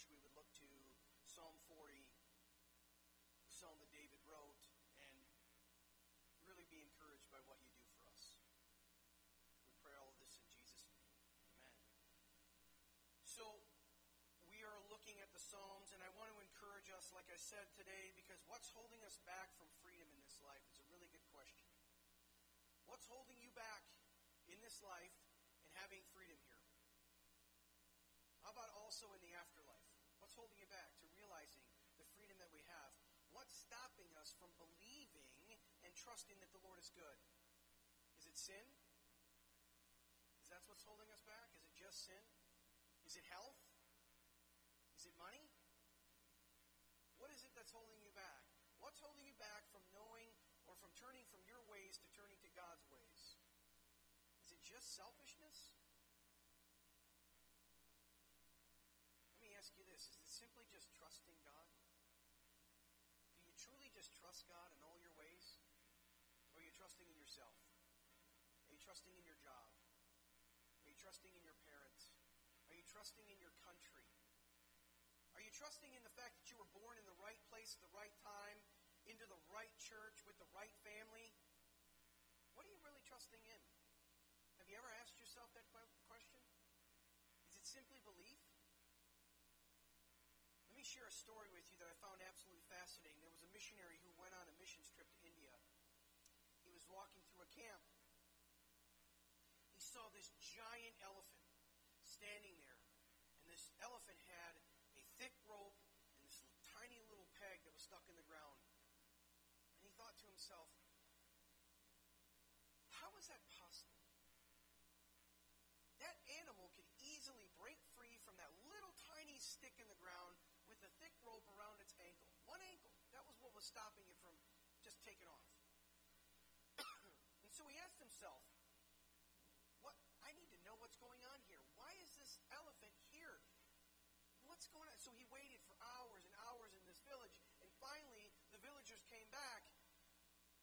church, we would look to Psalm 40, the psalm that David wrote, and really be encouraged by what you do for us. We pray all of this in Jesus' name. Amen. So, we are looking at the Psalms, and I want to encourage us, like I said today, because what's holding us back from freedom in this life is a really good question. What's holding you back in this life and having freedom here? How about also in the afterlife? What's holding you back to realizing the freedom that we have? What's stopping us from believing and trusting that the Lord is good? Is it sin? Is that what's holding us back? Is it just sin? Is it health? Is it money? What is it that's holding you back? What's holding you back from knowing or from turning from your ways to turning to God's ways? Is it just selfishness? Let me ask you this is it simply just trusting God? Do you truly just trust God in all your ways? Or are you trusting in yourself? Are you trusting in your job? Are you trusting in your parents? Are you trusting in your country? Are you trusting in the fact that you were born in the right place at the right time, into the right church, with the right family? What are you really trusting in? Have you ever asked yourself that question? Is it simply belief? Me share a story with you that I found absolutely fascinating. There was a missionary who went on a missions trip to India. He was walking through a camp. He saw this giant elephant standing there. And this elephant had a thick rope and this tiny little peg that was stuck in the ground. And he thought to himself, how is that possible? That animal could easily break free from that little tiny stick in the ground was stopping it from just taking off. and so he asked himself, what I need to know what's going on here. Why is this elephant here? What's going on? So he waited for hours and hours in this village, and finally the villagers came back,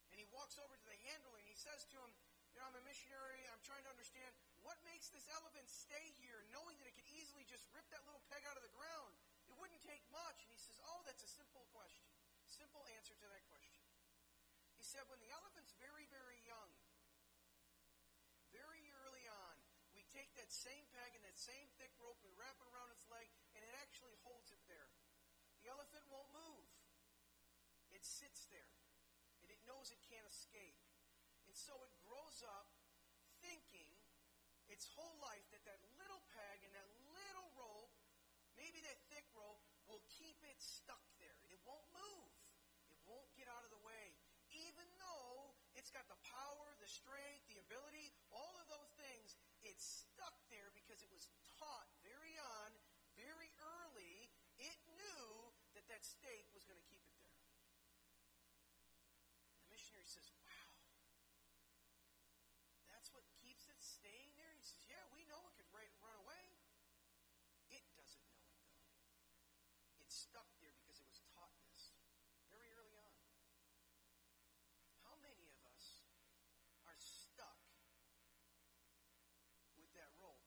and he walks over to the handler and he says to him, you know, I'm a missionary, I'm trying to understand what makes this elephant stay here, knowing that it could easily just rip that little peg out of the ground. It wouldn't take much. And he says, Oh, that's a simple question. Simple answer to that question. He said, When the elephant's very, very young, very early on, we take that same peg and that same thick rope and wrap it around its leg, and it actually holds it there. The elephant won't move. It sits there, and it knows it can't escape. And so it grows up thinking its whole life that that little peg and that little rope, maybe that thick rope, will keep it stuck got the power, the strength, the ability, all of those things, it's stuck there because it was taught very on, very early, it knew that that stake was going to keep it there. The missionary says, wow, that's what keeps it staying there? He says, yeah, we know it could run away. It doesn't know it, though. It's stuck there because it was taught this very early on. How many of us are stuck with that rope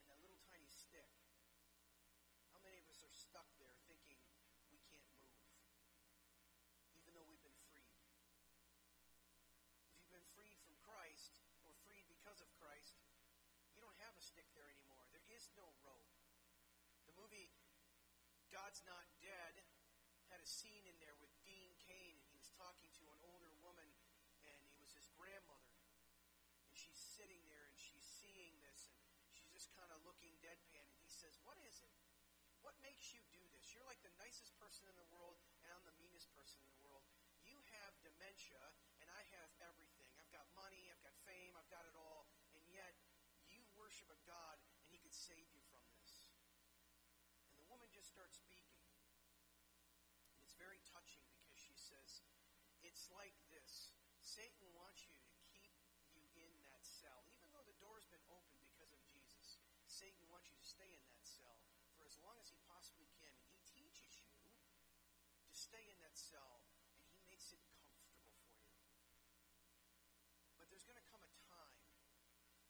and that little tiny stick? How many of us are stuck there thinking we can't move, even though we've been freed? If you've been freed from Christ or freed because of Christ, you don't have a stick there anymore. There is no rope. The movie God's Not Dead had a scene in there with Dean Cain, and he was talking to an older woman, and it was his grandmother. She's sitting there, and she's seeing this, and she's just kind of looking deadpan. And he says, What is it? What makes you do this? You're like the nicest person in the world, and I'm the meanest person in the world. You have dementia, and I have everything. I've got money, I've got fame, I've got it all, and yet you worship a God, and He could save you from this. And the woman just starts speaking. And it's very touching because she says, It's like this Satan wants you Satan wants you to stay in that cell for as long as he possibly can. And he teaches you to stay in that cell, and he makes it comfortable for you. But there's going to come a time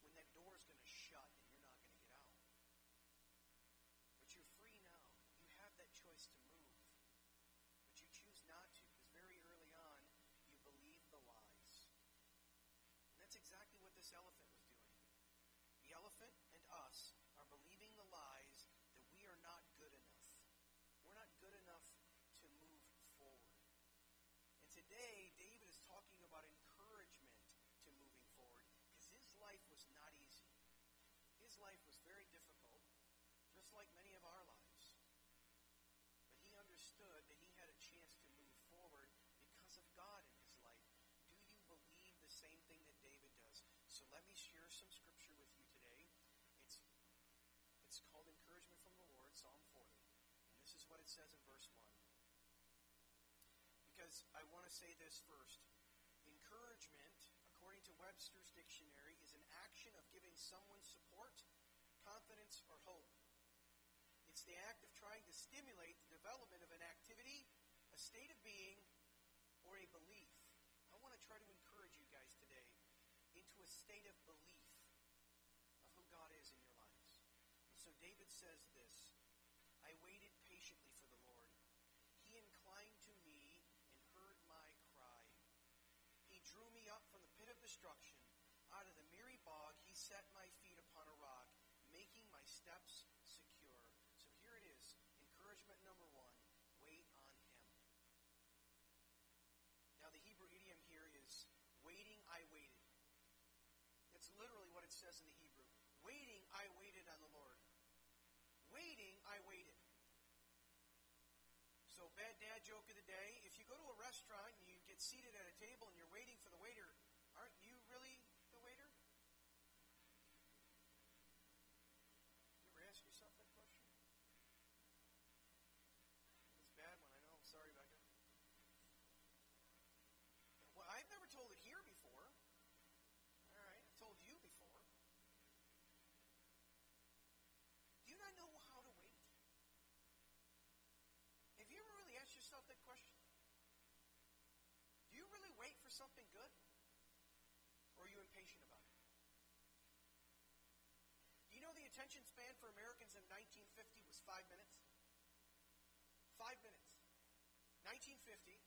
when that door is going to shut and you're not going to get out. But you're free now. You have that choice to move. But you choose not to because very early on, you believe the lies. And that's exactly what this elephant today, David is talking about encouragement to moving forward because his life was not easy. His life was very difficult, just like many of our lives. But he understood that he had a chance to move forward because of God in his life. Do you believe the same thing that David does? So let me share some scripture with you today. It's it's called encouragement from the Lord, Psalm 40. And this is what it says in verse 1. I want to say this first. Encouragement, according to Webster's dictionary, is an action of giving someone support, confidence, or hope. It's the act of trying to stimulate the development of an activity, a state of being, or a belief. I want to try to encourage you guys today into a state of belief of who God is in your lives. And so David says this destruction. Out of the miry bog, he set my feet upon a rock, making my steps secure. So here it is. Encouragement number one wait on him. Now, the Hebrew idiom here is waiting, I waited. That's literally what it says in the Hebrew. Waiting, I waited on the Lord. Waiting, I waited. So, bad dad joke of the day if you go to a restaurant and you get seated at a table and you're waiting for the waiter, aren't you really the waiter? You ever ask yourself that question? It's a bad one, I know. Sorry, Becca. Well, I've never told it here before. All right, I've told you before. Do know how to wait? Have you ever really asked yourself that question? Do you really wait for something good? Or are you impatient about it? Do you know the attention span for Americans in 1950 was five minutes? Five minutes. 1950.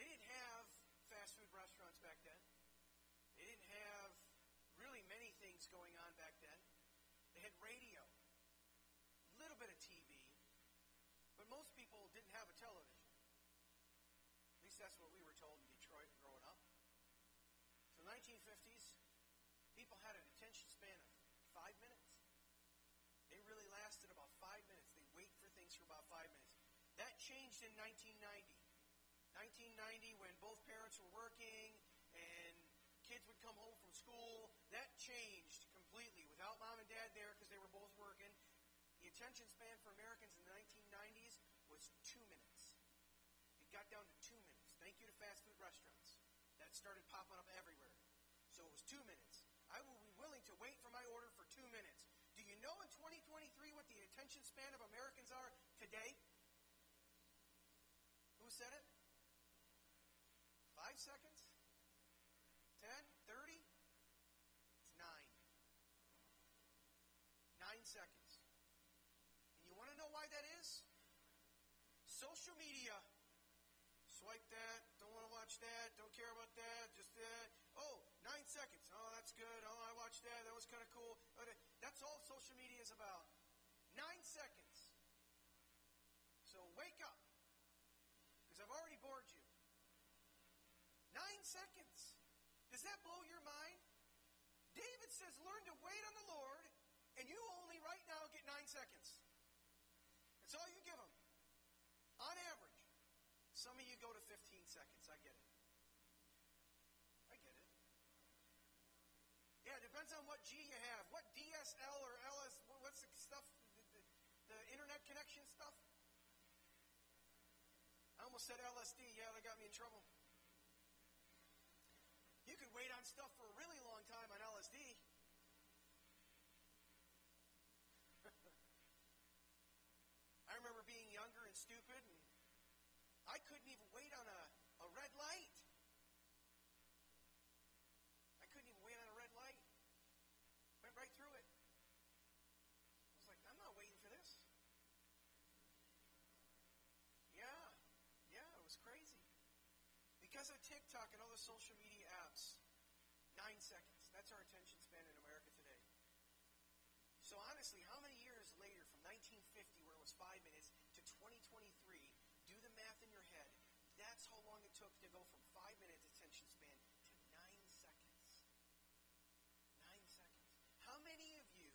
They didn't have fast food restaurants back then. They didn't have really many things going on back then. They had radio, a little bit of TV, but most people didn't have a television. At least that's what we were told in Detroit growing up. So 1950s, people had an attention span of five minutes. They really lasted about five minutes. They wait for things for about five minutes. That changed in 1990. 1990, when both parents were working and kids would come home from school, that changed completely. Without mom and dad there because they were both working, the attention span for Americans in the 1990s was two minutes. It got down to two minutes. Thank you to fast food restaurants. That started popping up everywhere. So it was two minutes. I will be willing to wait for my order for two minutes. Do you know in 2023 what the attention span of Americans are today? Who said it? Five seconds? Ten? Thirty? It's nine. Nine seconds. And you want to know why that is? Social media. Swipe that, don't want to watch that, don't care about that, just that. Oh, nine seconds. Oh, that's good. Oh, I watched that. That was kind of cool. That's all social media is about. Nine seconds. So wake up. Because I've already bored you. Nine seconds. Does that blow your mind? David says, learn to wait on the Lord, and you only right now get nine seconds. That's all you give them. On average. Some of you go to 15 seconds. I get it. I get it. Yeah, it depends on what G you have. What DSL or LS, what's the stuff, the, the, the internet connection stuff? I almost said LSD. Yeah, that got me in trouble. You could wait on stuff for a really long time on LSD. I remember being younger and stupid, and I couldn't even wait on a, a red light. I couldn't even wait on a red light. Went right through it. I was like, I'm not waiting for this. Yeah, yeah, it was crazy. Because of TikTok and the social media apps, nine seconds. That's our attention span in America today. So honestly, how many years later, from 1950, where it was five minutes, took to go from five minutes attention span to nine seconds. Nine seconds. How many of you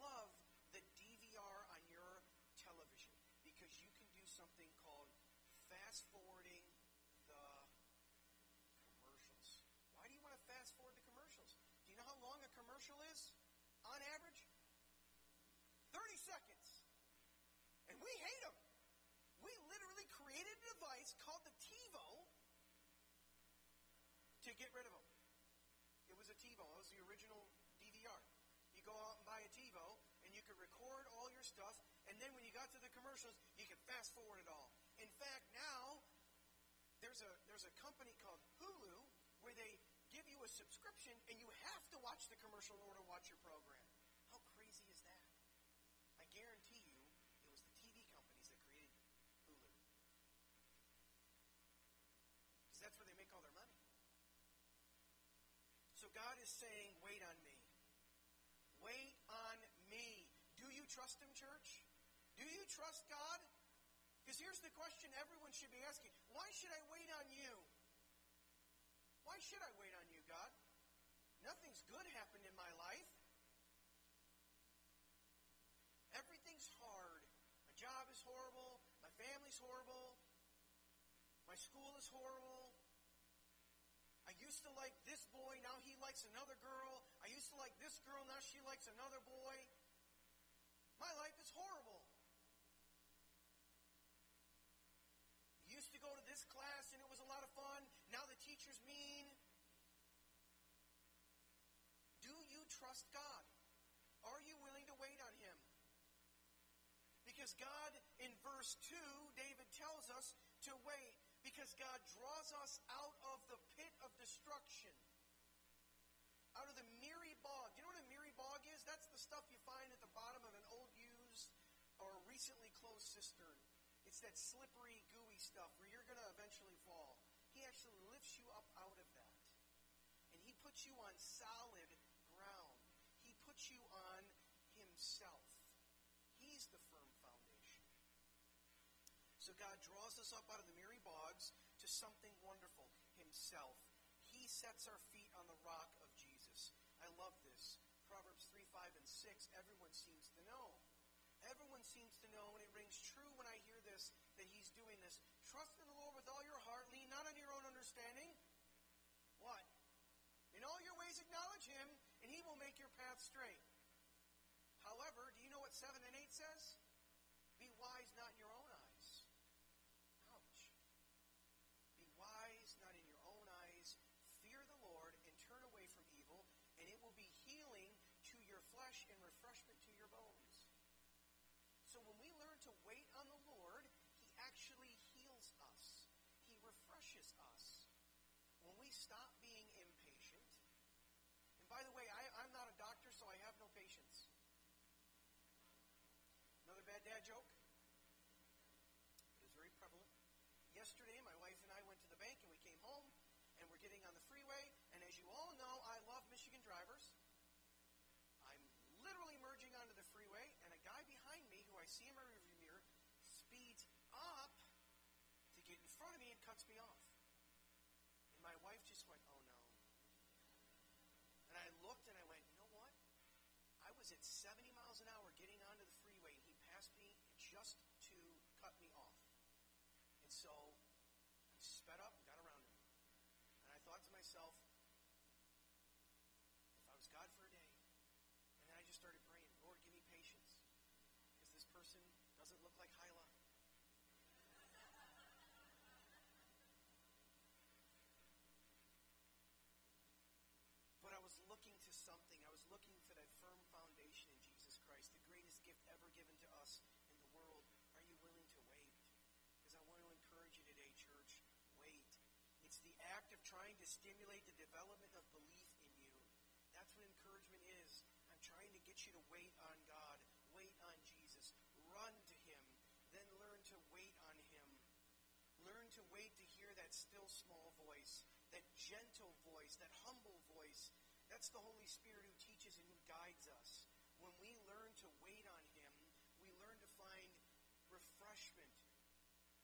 love the DVR on your television because you can do something called fast forwarding the commercials? Why do you want to fast forward the commercials? Do you know how long a commercial is on average? 30 seconds. And we hate them. We literally created a device called the TiVo to get rid of them. It was a TiVo. It was the original DVR. You go out and buy a TiVo, and you could record all your stuff, and then when you got to the commercials, you could fast forward it all. In fact, now there's a there's a company called Hulu where they give you a subscription, and you have to watch the commercial in order to watch your program. How crazy is that? I guarantee you, it was the TV companies that created Hulu. Because that's where they make all their money. So God is saying, wait on me. Wait on me. Do you trust Him, church? Do you trust God? Because here's the question everyone should be asking Why should I wait on you? Why should I wait on you, God? Nothing's good happened in my life. Everything's hard. My job is horrible. My family's horrible. My school is horrible. Used to like this boy, now he likes another girl. I used to like this girl, now she likes another boy. My life is horrible. Used to go to this class and it was a lot of fun. Now the teacher's mean. Do you trust God? Are you willing to wait on Him? Because God, in verse 2, David tells us to wait because God draws us out of the pit of destruction. Out of the miry bog. You know what a miry bog is? That's the stuff you find at the bottom of an old used or recently closed cistern. It's that slippery, gooey stuff where you're going to eventually fall. He actually lifts you up out of that. And He puts you on solid ground. He puts you on Himself. So God draws us up out of the miry bogs to something wonderful, Himself. He sets our feet on the rock of Jesus. I love this. Proverbs 3, 5, and 6, everyone seems to know. Everyone seems to know, and it rings true when I hear this, that He's doing this. Trust in the Lord with all your heart. Lean not on your own understanding. What? In all your ways acknowledge Him, and He will make your path straight. However, do you know what 7 and 8 says? Refreshes us. When we stop being impatient, and by the way, I, I'm not a doctor, so I have no patience. Another bad dad joke? It is very prevalent. Yesterday, my wife and I went to the bank and we came home and we're getting on the freeway. And as you all know, I love Michigan drivers. I'm literally merging onto the freeway, and a guy behind me, who I see in my rearview mirror, speeds up to get in front of me and cuts me off. And my wife just went, "Oh no!" And I looked and I went, "You know what? I at 70 miles an hour getting onto the freeway, and he passed me just to cut me off. And so I sped up and got around him. And I thought to myself, if I was God for a day, and then I just started praying, Lord, give me patience. Because this person doesn't look like Hyla. But I was looking to something. I was looking us in the world. Are you willing to wait? Because I want to encourage you today, church. Wait. It's the act of trying to stimulate the development of belief in you. That's what encouragement is. I'm trying to get you to wait on God, wait on Jesus, run to Him, then learn to wait on Him. Learn to wait to hear that still small voice, that gentle voice, that humble voice. That's That's the Holy Spirit who teaches and who guides us. Refreshment.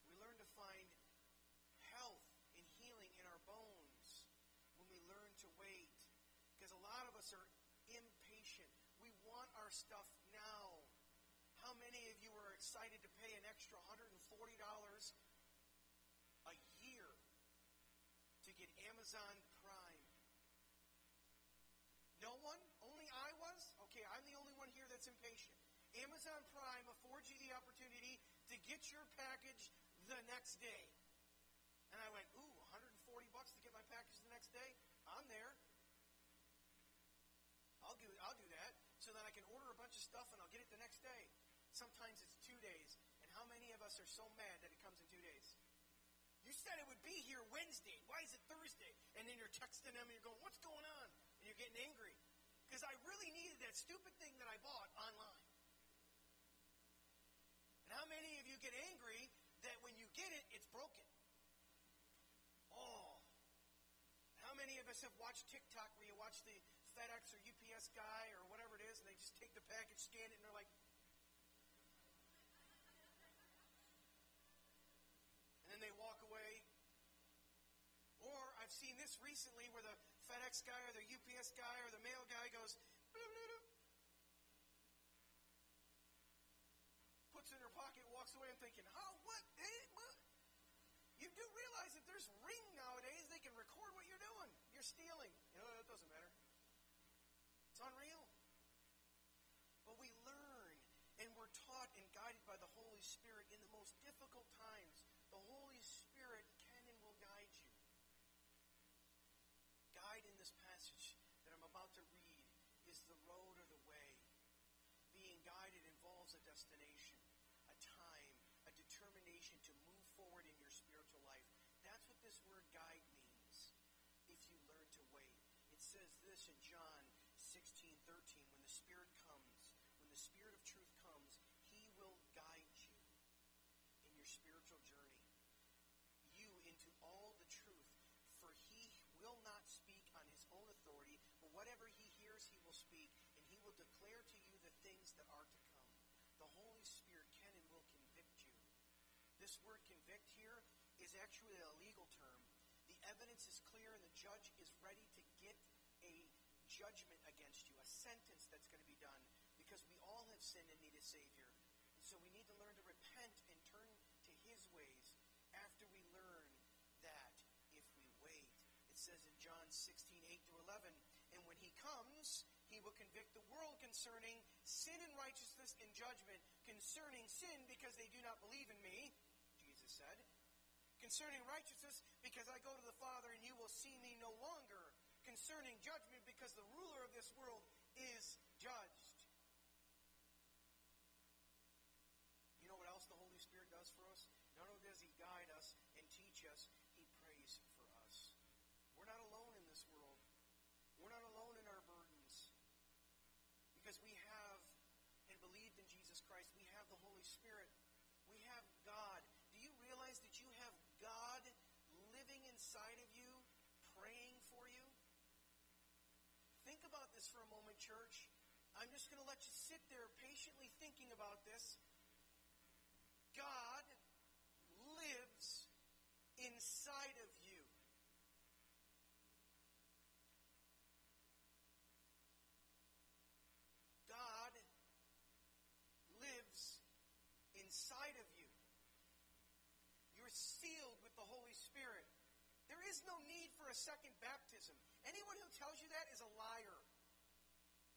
We learn to find health and healing in our bones when we learn to wait. Because a lot of us are impatient. We want our stuff now. How many of you are excited to pay an extra $140 a year to get Amazon Prime? No one? Only I was? Okay, I'm the only one here that's impatient. Amazon Prime affords you the opportunity get your package the next day. And I went, ooh, 140 bucks to get my package the next day? I'm there. I'll do I'll do that. So that I can order a bunch of stuff and I'll get it the next day. Sometimes it's two days. And how many of us are so mad that it comes in two days? You said it would be here Wednesday. Why is it Thursday? And then you're texting them and you're going, what's going on? And you're getting angry. Because I really needed that stupid thing that I bought online. How many of you get angry that when you get it, it's broken? Oh. How many of us have watched TikTok where you watch the FedEx or UPS guy or whatever it is and they just take the package, scan it, and they're like, and then they walk away. Or I've seen this recently where the FedEx guy or the UPS guy or the mail guy goes, puts in her pocket, walks away. I'm thinking, oh, what, eh, what? You do realize that there's Ring nowadays. They can record what you're doing. You're stealing. You know, it doesn't matter. It's unreal. But we learn and we're taught and guided by the Holy Spirit in the most difficult times. The Holy Spirit can and will guide you. Guide in this passage that I'm about to read is the road or the way. Being guided involves a destination, guide means if you learn to wait. It says this in John 16, 13. When the Spirit comes, when the Spirit of truth comes, He will guide you in your spiritual journey. You into all the truth. For He will not speak on His own authority, but whatever He hears, He will speak, and He will declare to you the things that are to come. The Holy Spirit can and will convict you. This word convict here is actually a legal term. Evidence is clear, and the judge is ready to get a judgment against you, a sentence that's going to be done, because we all have sinned and need a Savior. And so we need to learn to repent and turn to His ways after we learn that if we wait. It says in John 16, 8 through 11, and when He comes, He will convict the world concerning sin and righteousness and judgment, concerning sin because they do not believe in me, Jesus said. Concerning righteousness, because I go to the Father and you will see me no longer. Concerning judgment, because the ruler of this world is judged. Inside of you, praying for you? Think about this for a moment, church. I'm just going to let you sit there patiently thinking about this. God lives inside of you. God lives inside of you. You're sealed with the Holy Spirit. There is no need for a second baptism. Anyone who tells you that is a liar.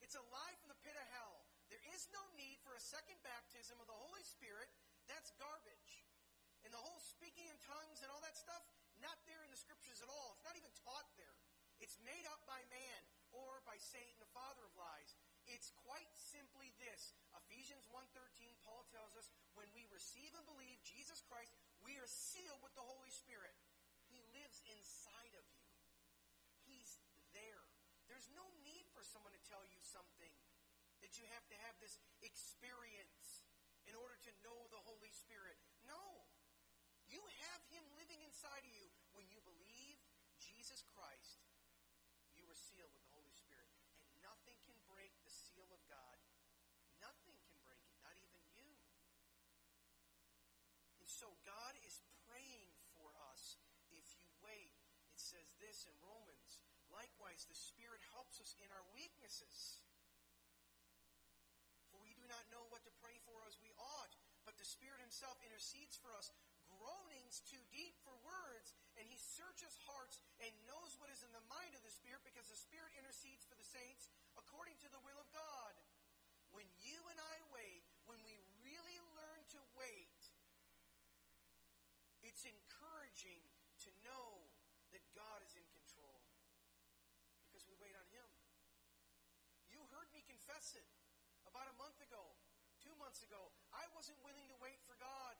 It's a lie from the pit of hell. There is no need for a second baptism of the Holy Spirit. That's garbage. And the whole speaking in tongues and all that stuff, not there in the scriptures at all. It's not even taught there. It's made up by man or by Satan, the father of lies. It's quite simply this. Ephesians 1.13, Paul tells us, when we receive and believe Jesus Christ, we are sealed with the Holy Spirit. for someone to tell you something, that you have to have this experience in order to know the Holy Spirit. No. You have Him living inside of you. When you believe Jesus Christ, you are sealed with the Holy Spirit. And nothing can break the seal of God. Nothing can break it, not even you. And so God is praying for us if you wait. It says this in Romans. Likewise, the in our weaknesses. For we do not know what to pray for as we ought, but the Spirit Himself intercedes for us, groanings too deep for words, and He searches hearts and knows what is in the mind of the Spirit, because the Spirit intercedes for the saints according to the will of God. When you and I wait, when we really learn to wait, it's encouraging to know that God is in control because we wait on Him. You heard me confess it about a month ago, two months ago. I wasn't willing to wait for God.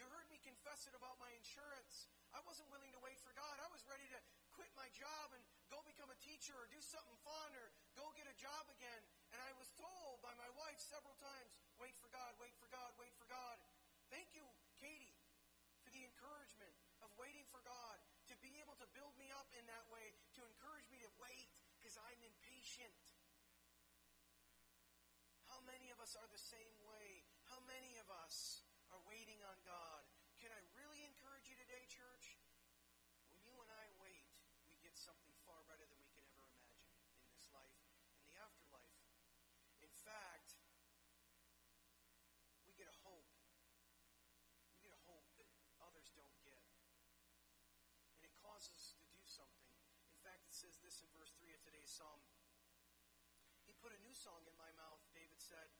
You heard me confess it about my insurance. I wasn't willing to wait for God. I was ready to quit my job and go become a teacher or do something fun or go get a job again. And I was told by my wife several times, wait for God, wait for God, wait for God. Thank you, Katie, for the encouragement of waiting for God, to be able to build me up in that way, to encourage me to wait because I'm impatient. Us are the same way? How many of us are waiting on God? Can I really encourage you today, church? When you and I wait, we get something far better than we can ever imagine in this life, in the afterlife. In fact, we get a hope. We get a hope that others don't get. And it causes us to do something. In fact, it says this in verse 3 of today's psalm. He put a new song in my mouth, David said,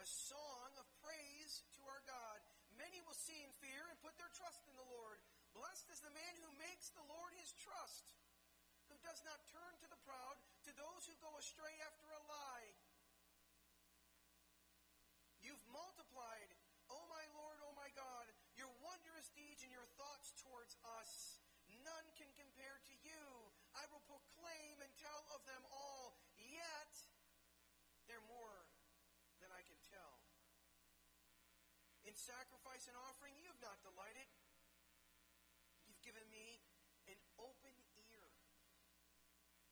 A song of praise to our God. Many will see and fear and put their trust in the Lord. Blessed is the man who makes the Lord his trust, who does not turn to the proud, to those who go astray after a lie. You've multiplied, O my Lord, O my God, your wondrous deeds and your thoughts towards us. None can compare to you. I will proclaim and tell of them all, yet they're more than I can tell. In sacrifice and offering, you have not delighted. You've given me an open ear.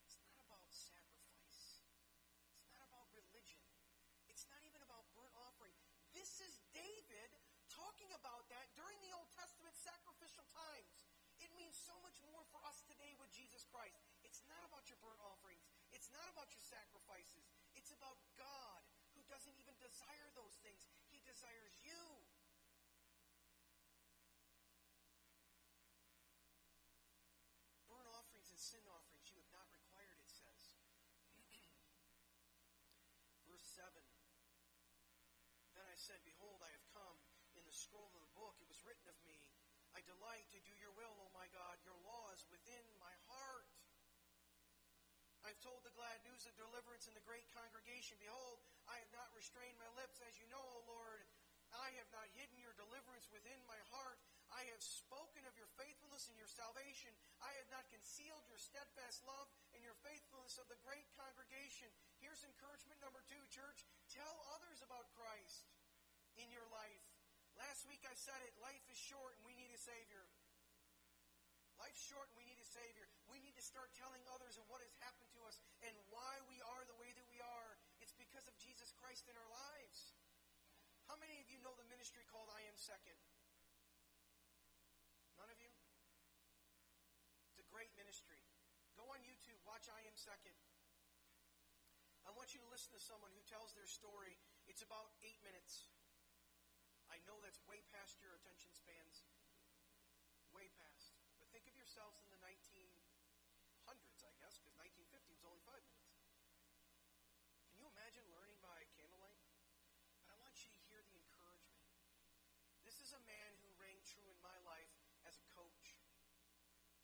It's not about sacrifice. It's not about religion. It's not even about burnt offering. This is David talking about that during the Old Testament sacrificial times. It means so much more for us today with Jesus Christ. It's not about your burnt offerings. It's not about your sacrifices. It's about God who doesn't even desire those things. He desires you. Burnt offerings and sin offerings you have not required, it says. Verse 7. Then I said, Behold, I have come. In the scroll of the book it was written of me. I delight to do your will, O my God. Your law is within my heart. I've told the glad news of deliverance in the great congregation. Behold, I have not restrained my lips, as you know, O Lord. I have not hidden your deliverance within my heart. I have spoken of your faithfulness and your salvation. I have not concealed your steadfast love and your faithfulness of the great congregation. Here's encouragement number two, church. Tell others about Christ in your life. Last week I said it life is short and we need a Savior. Life's short and we need a Savior. We need to start telling others of what has happened to us and why we are the way that we are. It's because of Jesus Christ in our lives. How many of you know the ministry called I Am Second? None of you? It's a great ministry. Go on YouTube, watch I Am Second. I want you to listen to someone who tells their story. It's about eight minutes. I know that's way past your attention spans. Way past. But think of yourselves in the 1900s, I guess, because 1950 was only five minutes. Can you imagine learning by candlelight? But I want you to hear the encouragement. This is a man who rang true in my life as a coach.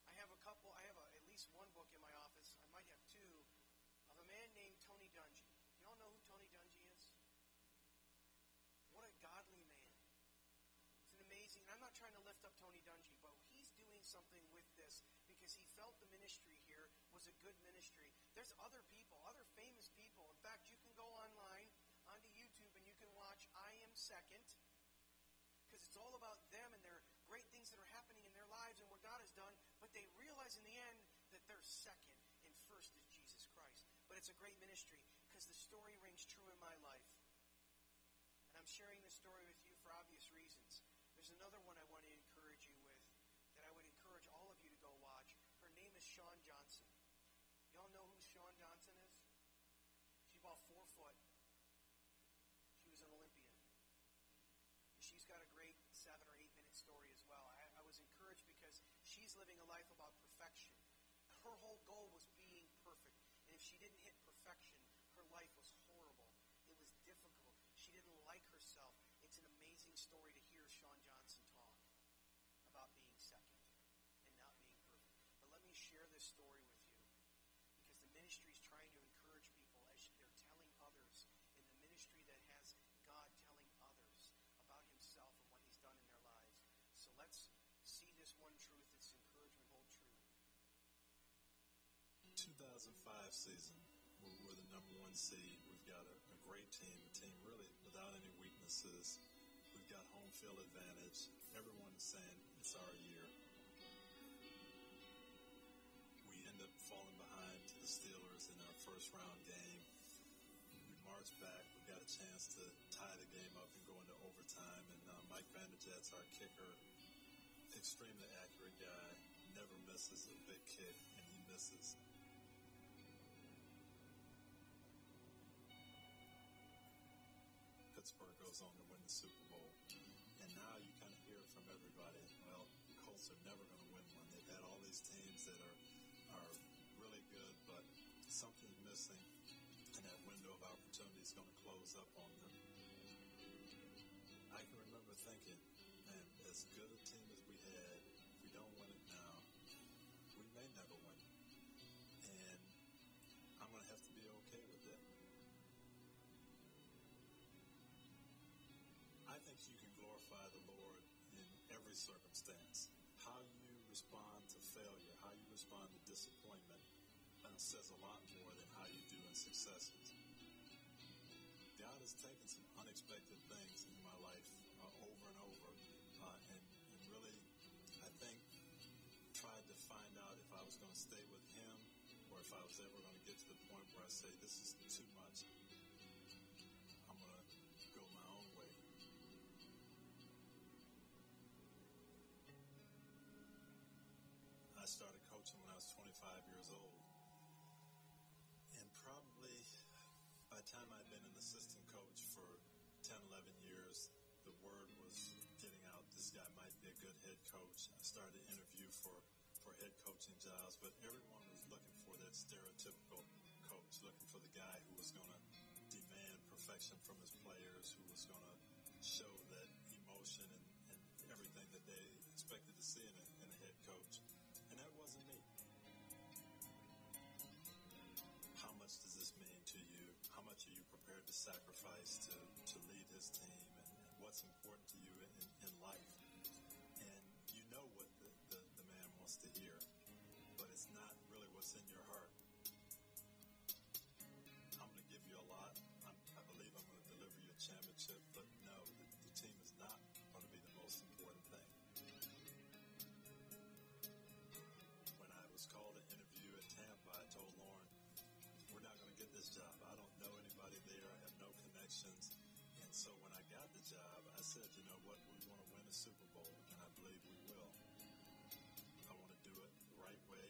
I have a couple, I have a, at least one book in my office. I might have two of a man named Tony Dungy. You all know who Tony Dungy is? What a godly man. It's an amazing, I'm not trying to lift up Tony Dungy, but he's doing something with this because he felt the ministry here was a good ministry. There's other people, other famous people. In fact, you can go online onto YouTube and you can watch I Am Second because it's all about them and their great things that are happening in their lives and what God has done, but they realize in the end that they're second it's a great ministry because the story rings true in my life. And I'm sharing this story with you for obvious reasons. There's another one I want to encourage you with that I would encourage all of you to go watch. Her name is Shawn Johnson. Y'all know who Shawn Johnson is? She's about four foot. She was an Olympian. And she's got a great seven or eight minute story as well. I, I was encouraged because she's living a life about perfection. Her whole goal was being perfect. And if she didn't hit perfection, her life was horrible. It was difficult. She didn't like herself. It's an amazing story to hear Shawn Johnson talk about being second and not being perfect. But let me share this story with you because the ministry is trying to encourage people as they're telling others in the ministry that has God telling others about himself and what he's done in their lives. So let's see this one truth, this encouragement hold true. 2005 season, we're, we're the number one seed. We've got a, a great team, a team really without any weaknesses. We've got home field advantage. Everyone's saying it's our year. We end up falling behind to the Steelers in our first round game. We march back. We got a chance to tie the game up and go into overtime. And uh, Mike Vanderjagt's our kicker, extremely accurate guy, never misses a big kick, and he misses. Pittsburgh goes on to win the Super Bowl. And now you kind of hear from everybody, well, the Colts are never going to win one. They've had all these teams that are, are really good, but something's missing, and that window of opportunity is going to close up on them. I can remember thinking, man, as good a team as we had, I think you can glorify the Lord in every circumstance. How you respond to failure, how you respond to disappointment, uh, says a lot more than how you do in successes. God has taken some unexpected things in my life uh, over and over, uh, and, and really, I think, tried to find out if I was going to stay with Him or if I was ever going to get to the point where I say, this is too much. I started coaching when I was 25 years old. And probably by the time I'd been an assistant coach for 10, 11 years, the word was getting out this guy might be a good head coach. I started to interview for, for head coaching jobs, but everyone was looking for that stereotypical coach, looking for the guy who was going to demand perfection from his players, who was going to show that emotion and, and everything that they expected to see in a, Wasn't me. How much does this mean to you? How much are you prepared to sacrifice to, to lead this team? And, what's important to you in, in life? And you know what the, the, the man wants to hear, but it's not really what's in your heart. I'm going to give you a lot. I'm, I believe I'm going to deliver you a championship, but this job. I don't know anybody there. I have no connections. And so when I got the job, I said, you know what? We want to win a Super Bowl, and I believe we will. I want to do it the right way.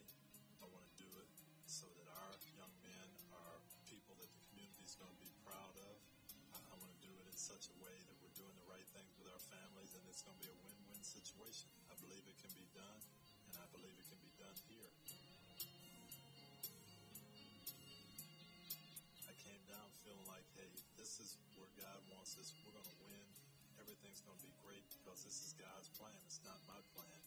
I want to do it so that our young men are people that the community is going to be proud of. I, want to do it in such a way that we're doing the right things with our families, and it's going to be a win-win situation. I believe it can be done, and I believe it can be done here. Came down feeling like, hey, this is where God wants us. We're going to win. Everything's going to be great because this is God's plan. It's not my plan.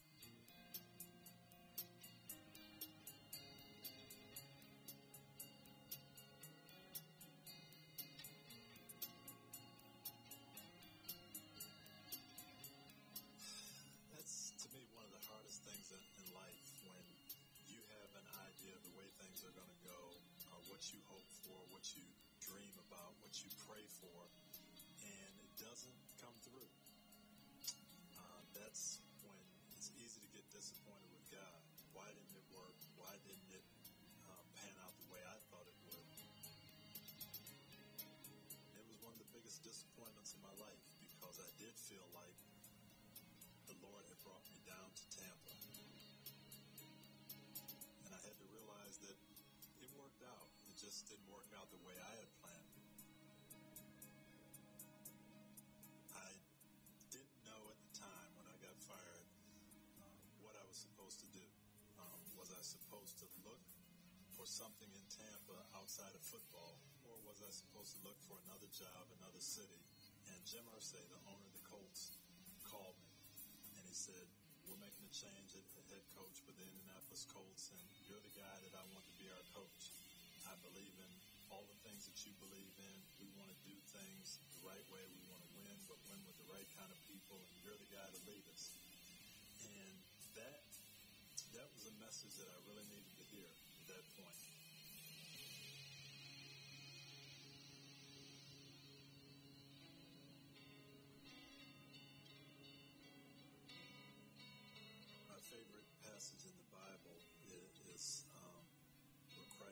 Disappointments of my life. because I did feel like the Lord had brought me down to Tampa. And I had to realize that it worked out. It just didn't work out the way I had planned. I didn't know at the time when I got fired uh, what I was supposed to do. Um, was I supposed to look for something in Tampa outside of football, was I supposed to look for another job, another city? And Jim Irsay, the owner of the Colts, called me and he said, "We're making a change at the head coach for the Indianapolis Colts, and you're the guy that I want to be our coach. I believe in all the things that you believe in. We want to do things the right way. We want to win, but win with the right kind of people, and you're the guy to lead us." And that that was a message that I really needed to hear at that point.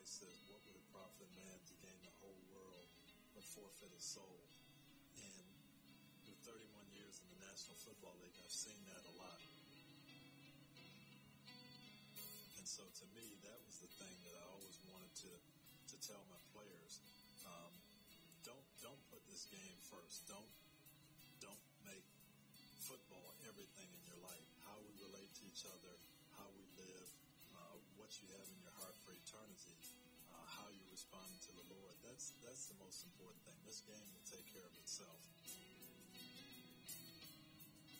Christ says, "What would it profit man to gain the whole world but forfeit his soul?" And with 31 years in the National Football League, I've seen that a lot. And so to me, that was the thing that I always wanted to, to tell my players. Um, don't, don't put this game first. Don't, don't make football everything in your life. How we relate to each other, how we live, uh, what you have in your heart for eternity, That's, that's the most important thing. This game will take care of itself.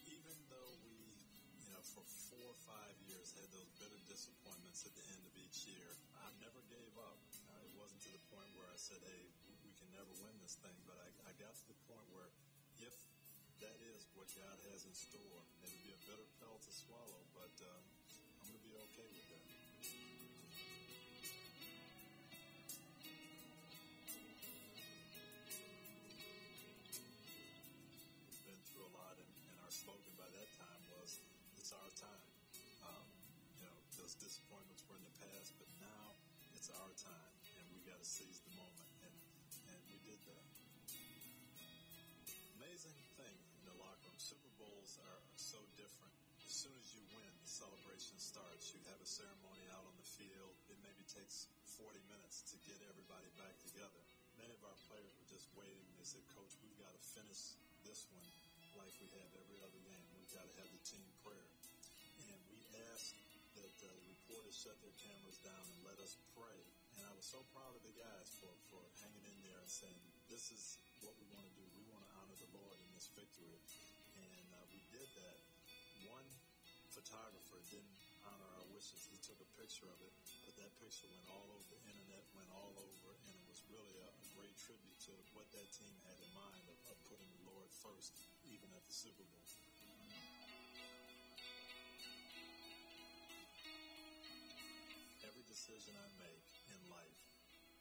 Even though we, you know, for four or five years had those bitter disappointments at the end of each year, I never gave up. Uh, it wasn't to the point where I said, hey, we can never win this thing, but I, I got to the point where if that is what God has in store, it'll be a bitter pill to swallow, but um, seize the moment, and, and we did that. Amazing thing in the locker room. Super Bowls are so different. As soon as you win, the celebration starts. You have a ceremony out on the field. It maybe takes 40 minutes to get everybody back together. Many of our players were just waiting. They said, Coach, we've got to finish this one like we have every other game. We've got to have the team prayer. And we asked that the reporters shut their cameras down and let us pray. And I was so proud of the guys for, for hanging in there and saying, this is what we want to do. We want to honor the Lord in this victory. And uh, we did that. One photographer didn't honor our wishes. He took a picture of it, but that picture went all over the internet, went all over, and it was really a, a great tribute to what that team had in mind of, of putting the Lord first, even at the Super Bowl. Every decision I make life,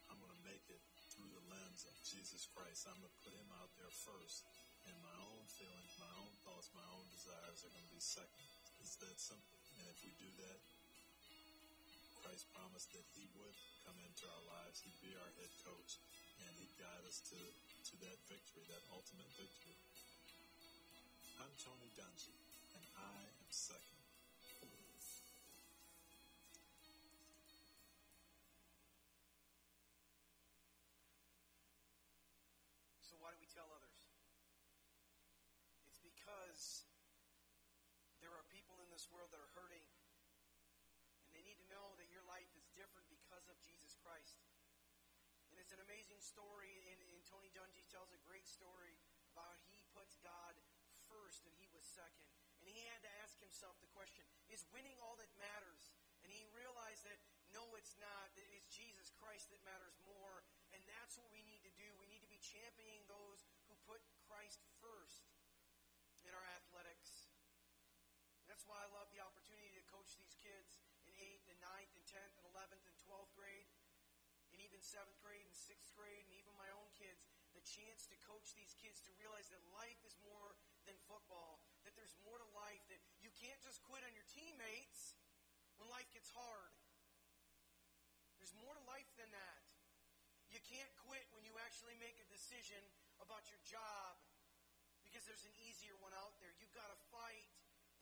I'm going to make it through the lens of Jesus Christ. I'm going to put him out there first, and my own feelings, my own thoughts, my own desires are going to be second. It's that simple. And if we do that, Christ promised that he would come into our lives, he'd be our head coach, and he'd guide us to, to that victory, that ultimate victory. I'm Tony Dungy, and I tell others? It's because there are people in this world that are hurting, and they need to know that your life is different because of Jesus Christ. And it's an amazing story, and, and Tony Dungy tells a great story about how he puts God first and he was second. And he had to ask himself the question, is winning all that matters? And he realized that no, it's not. It's Jesus Christ that matters more. And that's what we need championing those who put Christ first in our athletics. That's why I love the opportunity to coach these kids in 8th and 9th and 10th and 11th and 12th grade, and even 7th grade and 6th grade, and even my own kids. The chance to coach these kids to realize that life is more than football, that there's more to life, that you can't just quit on your teammates when life gets hard. There's more to life than that. Can't quit when you actually make a decision about your job because there's an easier one out there. You've got to fight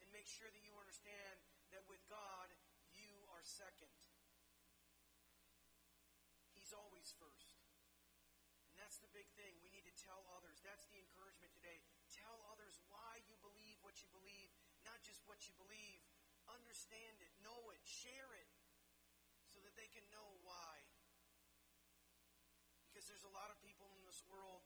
and make sure that you understand that with God, you are second. He's always first. And that's the big thing. We need to tell others. That's the encouragement today. Tell others why you believe what you believe, not just what you believe. Understand it, know it, share it, so that they can know why. There's a lot of people in this world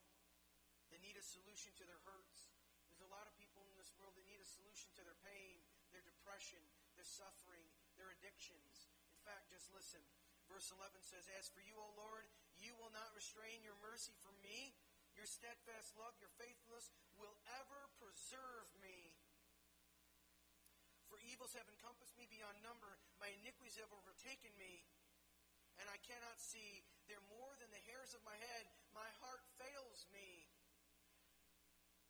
that need a solution to their hurts. There's a lot of people in this world that need a solution to their pain, their depression, their suffering, their addictions. In fact, just listen. Verse 11 says, As for you, O Lord, you will not restrain your mercy from me. Your steadfast love, your faithfulness will ever preserve me. For evils have encompassed me beyond number. My iniquities have overtaken me. And I cannot see. They're more than the hairs of my head. My heart fails me.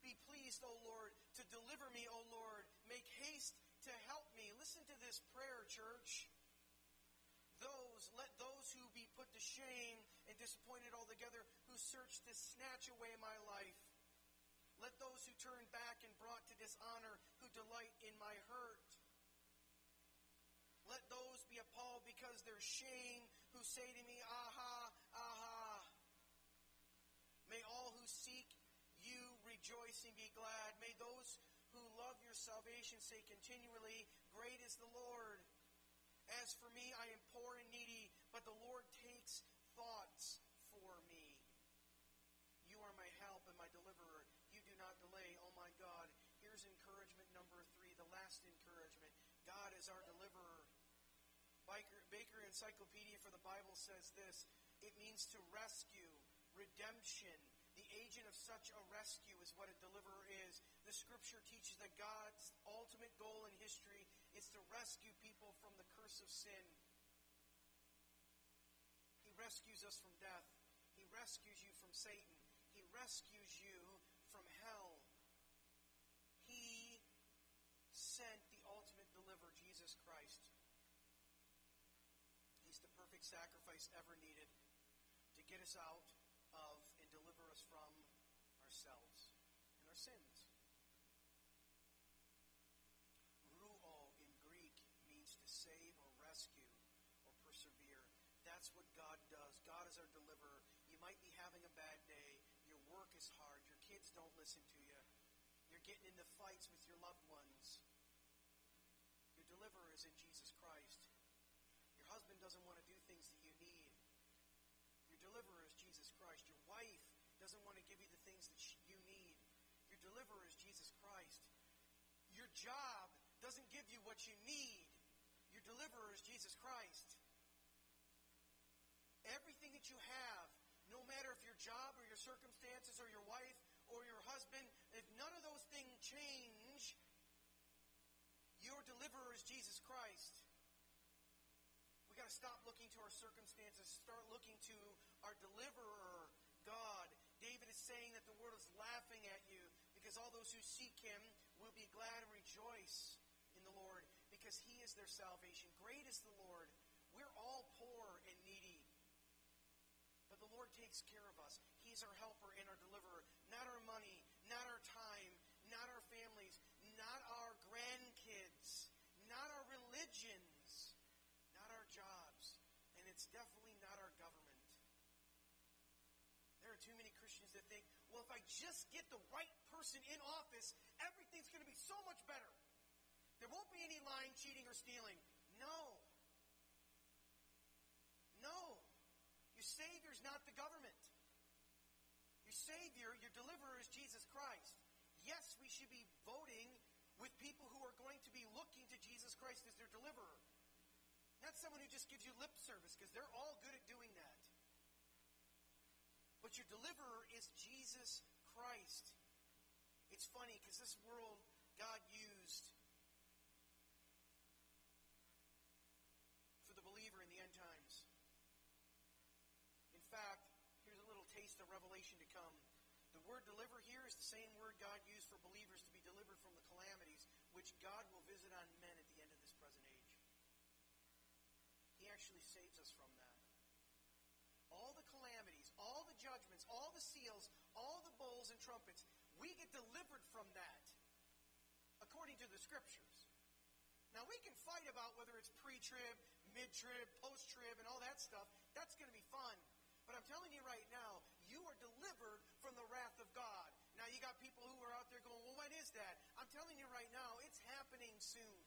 Be pleased, O Lord, to deliver me, O Lord. Make haste to help me. Listen to this prayer, church. Those, let those who be put to shame and disappointed altogether, who search to snatch away my life. Let those who turn back and brought to dishonor, who delight in my hurt. Let those be appalled because their shame, who say to me, Aha, aha. May all who seek you rejoice and be glad. May those who love your salvation say continually, Great is the Lord. As for me, I am poor and needy, but the Lord takes thoughts for me. You are my help and my deliverer. You do not delay, oh my God. Here's encouragement number three, the last encouragement. God is our deliverer. Baker, Baker Encyclopedia for the Bible says this it means to rescue, redemption. The agent of such a rescue is what a deliverer is. The scripture teaches that God's ultimate goal in history is to rescue people from the curse of sin. He rescues us from death. He rescues you from Satan. He rescues you from hell. He sent the ultimate deliverer, Jesus Christ. He's the perfect sacrifice ever needed to get us out of and deliver us from ourselves and our sins. Ruo in Greek means to save or rescue or persevere. That's what God does. God is our deliverer. You might be having a bad day. Your work is hard. Your kids don't listen to you. You're getting into fights with your loved ones. Your deliverer is in Jesus Christ. Your husband doesn't want to do things that you need. Your deliverer is Jesus Christ. Your wife doesn't want to give you the things that you need. Your deliverer is Jesus Christ. Your job doesn't give you what you need. Your deliverer is Jesus Christ. Everything that you have, no matter if your job or your circumstances or your wife or your husband, if none of those things change, your deliverer is Jesus Christ. To stop looking to our circumstances, start looking to our deliverer, God. David is saying that the world is laughing at you because all those who seek him will be glad and rejoice in the Lord because he is their salvation. Great is the Lord. We're all poor and needy. But the Lord takes care of us. He's our helper and our deliverer. Not our money, not our time, not our families, not our grandkids, not our religions, not our jobs, and it's definitely not our government. There are too many Christians that think, well, if I just get the right person in office, everything's going to be so much better. There won't be any lying, cheating, or stealing. No. No. Your Savior's not the government. Your Savior, your deliverer is Jesus Christ. Yes, we should be voting with people who are going to be looking to Jesus Christ as their deliverer. Not someone who just gives you lip service, because they're all good at doing that. But your deliverer is Jesus Christ. It's funny because this world God used for the believer in the end times. In fact, here's a little taste of revelation to come. The word deliver here is the same word God used for believers to be delivered from the calamities which God will visit on men at the end of this present age. He actually saves us from that. All the calamities, all the judgments, all the seals, and trumpets, we get get delivered from that according to the scriptures. Now, we can fight about whether it's pre trib, mid trib, post trib, and all that stuff. That's going to be fun. But I'm telling you right now, you are delivered from the wrath of God. Now, you got people who are out there going, well, when is that? I'm telling you right now, it's happening soon.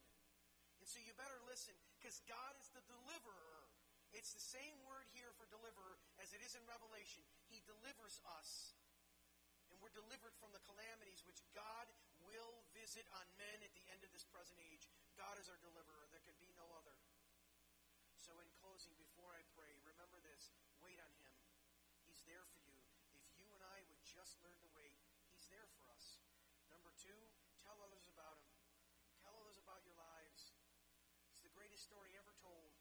And so you better listen, because God is the deliverer. It's the same word here for deliverer as it is in Revelation. He delivers us. We're delivered from the calamities which God will visit on men at the end of this present age. God is our deliverer. There can be no other. So, in closing, before I pray, remember this wait on Him. He's there for you. If you and I would just learn to wait, He's there for us. Number two, tell others about Him. Tell others about your lives. It's the greatest story ever told.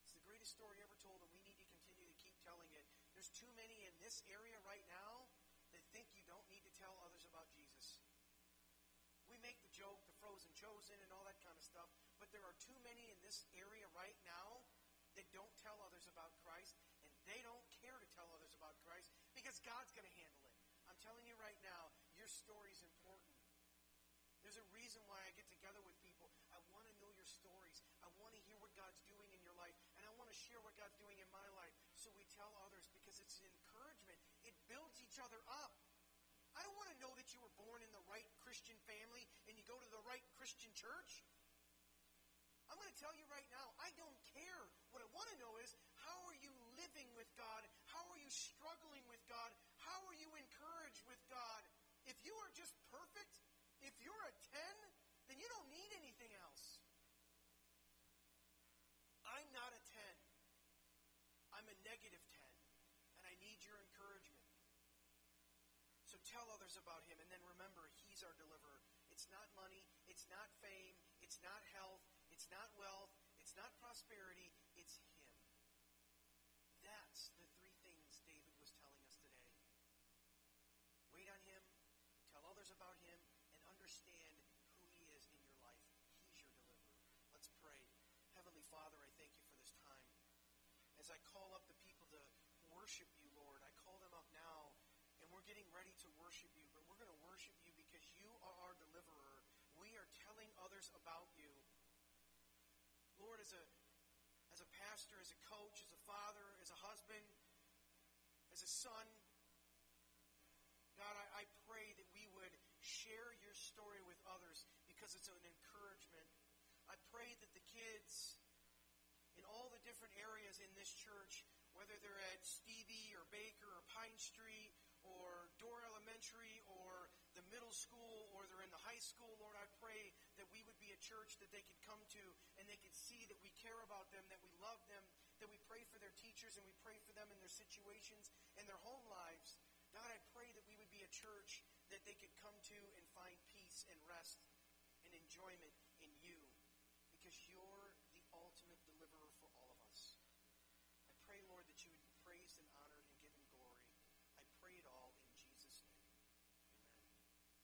It's the greatest story ever told, and we need to continue to keep telling it. There's too many in this area right now that think you don't need to tell others about Jesus. We make the joke, the frozen chosen, and all that kind of stuff, but there are too many in this area right now that don't tell others about Christ, and they don't care to tell others about Christ because God's going to handle it. I'm telling you right now, your story is important. There's a reason why I get together with people. I want to know your stories. I want to hear what God's doing in your life, and I want to share what God's doing in my life so we tell others because it's an encouragement. It builds each other up. I don't want to know that you were born in the right Christian family and you go to the right Christian church. I'm going to tell you right now, I don't care. What I want to know is how are you living with God? How are you struggling with God? How are you encouraged with God? If you are just perfect, if you're a 10, then you don't need anything else. I'm not a 10. I'm a negative 10, and I need your encouragement. So tell others about him, and then remember, he's our deliverer. It's not money, it's not fame, it's not health, it's not wealth, it's not prosperity, it's him. That's the three things David was telling us today. Wait on him, tell others about him, and understand who he is in your life. He's your deliverer. Let's pray. Heavenly Father, I thank you for this time. As I call up the people to worship you, Lord, I call them up now, and we're getting ready to worship you, but we're going to worship you because you are our deliverer. We are telling others about you. Lord, as a as a pastor, as a coach, as a father, as a husband, as a son, God, I, I pray that we would share your story with others because it's an encouragement. I pray that the kids in all the different areas in this church, whether they're at Stevie or Baker or Pine Street or Door Elementary or the middle school or they're in the high school, Lord, I pray that we would be a church that they could come to and they could see that we care about them, that we love them, that we pray for their teachers and we pray for them in their situations and their home lives. God, I pray that we would be a church that they could come to and find peace and rest and enjoyment in you because you're